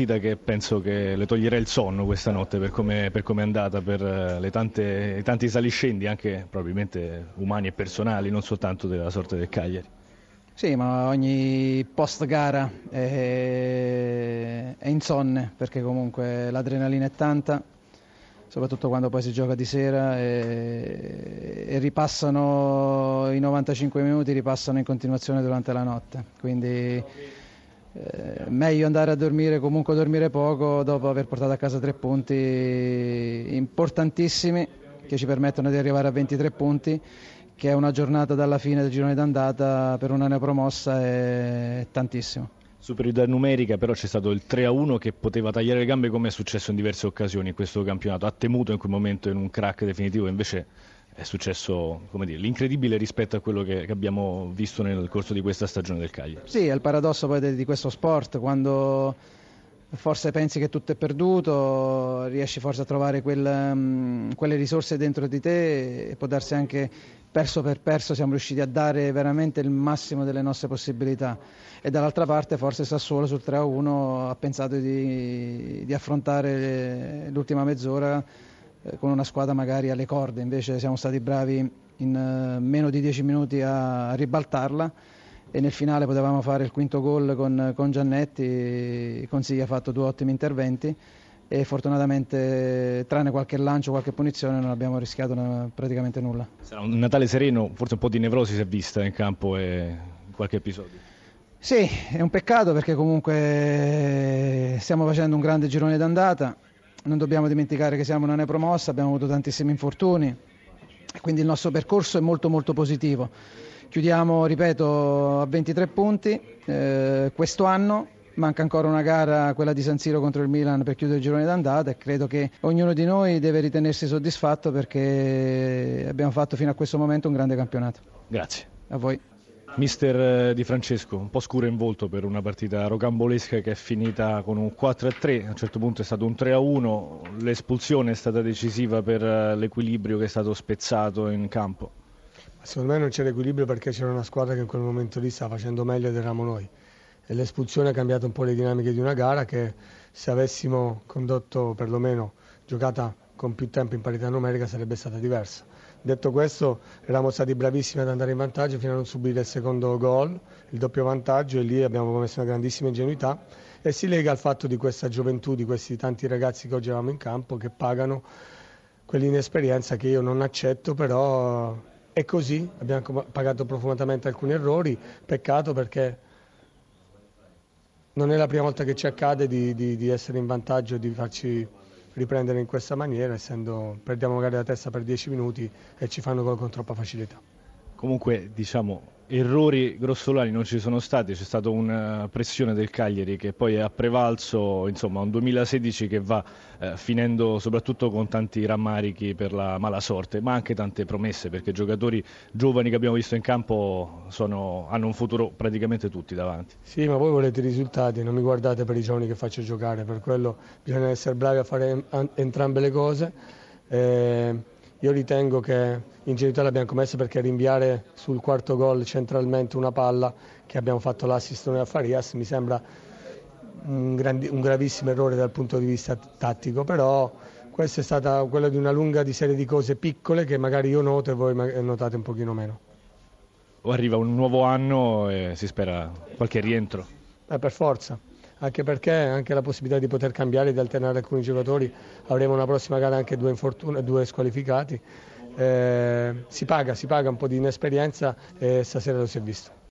partita che penso che le toglierà il sonno questa notte per come, è andata, per eh, le tante, i tanti saliscendi anche probabilmente umani e personali, non soltanto della sorte del Cagliari. Sì, ma ogni post gara è, è insonne perché comunque l'adrenalina è tanta, soprattutto quando poi si gioca di sera e, e, ripassano i 95 minuti, ripassano in continuazione durante la notte. Quindi eh, meglio andare a dormire, comunque dormire poco dopo aver portato a casa tre punti importantissimi che ci permettono di arrivare a 23 punti che è una giornata dalla fine del girone d'andata per una neopromossa è tantissimo superiorità numerica, però c'è stato il 3-1 che poteva tagliare le gambe come è successo in diverse occasioni in questo campionato. Ha temuto in quel momento in un crack definitivo, invece è successo dire, l'incredibile rispetto a quello che, che, abbiamo visto nel corso di questa stagione del Cagliari. Sì, è il paradosso poi di, di questo sport, quando forse pensi che tutto è perduto, riesci forse a trovare quel, um, quelle risorse dentro di te e può darsi anche perso per perso siamo riusciti a dare veramente il massimo delle nostre possibilità e dall'altra parte forse Sassuolo sul 3-1 ha pensato di, di affrontare l'ultima mezz'ora con una squadra magari alle corde, invece siamo stati bravi in uh, meno di 10 minuti a, ribaltarla e nel finale potevamo fare il quinto gol con, con Giannetti, Consigli ha fatto due ottimi interventi e fortunatamente tranne qualche lancio, qualche punizione non abbiamo rischiato praticamente nulla. Sarà un Natale sereno, forse un po' di nevrosi si è vista in campo e in qualche episodio. Sì, è un peccato perché comunque stiamo facendo un grande girone d'andata, non dobbiamo dimenticare che siamo una neopromossa, abbiamo avuto tantissimi infortuni, quindi il nostro percorso è molto molto positivo. Chiudiamo, ripeto, a 23 punti eh, questo anno, Manca ancora una gara, quella di San Siro contro il Milan per chiudere il girone d'andata e credo che ognuno di noi deve ritenersi soddisfatto perché abbiamo fatto fino a questo momento un grande campionato. Grazie. A voi. Mister eh, Di Francesco, un po' scuro in volto per una partita rocambolesca che è finita con un 4-3, a un certo punto è stato un 3-1, l'espulsione è stata decisiva per eh, l'equilibrio che è stato spezzato in campo. Secondo me non c'era equilibrio perché c'era una squadra che in quel momento lì stava facendo meglio ed eravamo noi e l'espulsione ha cambiato un po' le dinamiche di una gara che se avessimo condotto perlomeno giocata con più tempo in parità numerica sarebbe stata diversa. Detto questo, eravamo stati bravissimi ad andare in vantaggio fino a non subire il secondo gol, il doppio vantaggio e lì abbiamo commesso una grandissima ingenuità. E si lega al fatto di questa gioventù, di questi tanti ragazzi che oggi avevamo in campo che pagano quell'inesperienza che io non accetto, però è così, abbiamo pagato profumatamente alcuni errori, peccato perché non è la prima volta che ci accade di, di, di essere in vantaggio di farci riprendere in questa maniera, essendo perdiamo magari la testa per 10 minuti e ci fanno gol con troppa facilità. Comunque diciamo errori grossolani non ci sono stati, c'è stata una pressione del Cagliari che poi ha prevalso, insomma un 2016 che va eh, finendo soprattutto con tanti rammarichi per la mala sorte, ma anche tante promesse perché giocatori giovani che abbiamo visto in campo sono, hanno un futuro praticamente tutti davanti. Sì, ma voi volete i risultati, non mi guardate per i giovani che faccio giocare, per quello bisogna essere bravi a fare entrambe le cose. Eh, io ritengo che in generale l'abbiamo commessa perché rinviare sul quarto gol centralmente una palla che abbiamo fatto l'assist noi a Farias mi sembra un, grandi, un, gravissimo errore dal punto di vista tattico, però questa è stata quella di una lunga di serie di cose piccole che magari io noto e voi notate un pochino meno. Arriva un nuovo anno e si spera qualche rientro. Eh, per forza anche perché anche la possibilità di poter cambiare, di alternare alcuni giocatori, avremo una prossima gara anche due, due squalificati. Eh, si paga, si paga un po' di inesperienza e stasera lo si è visto.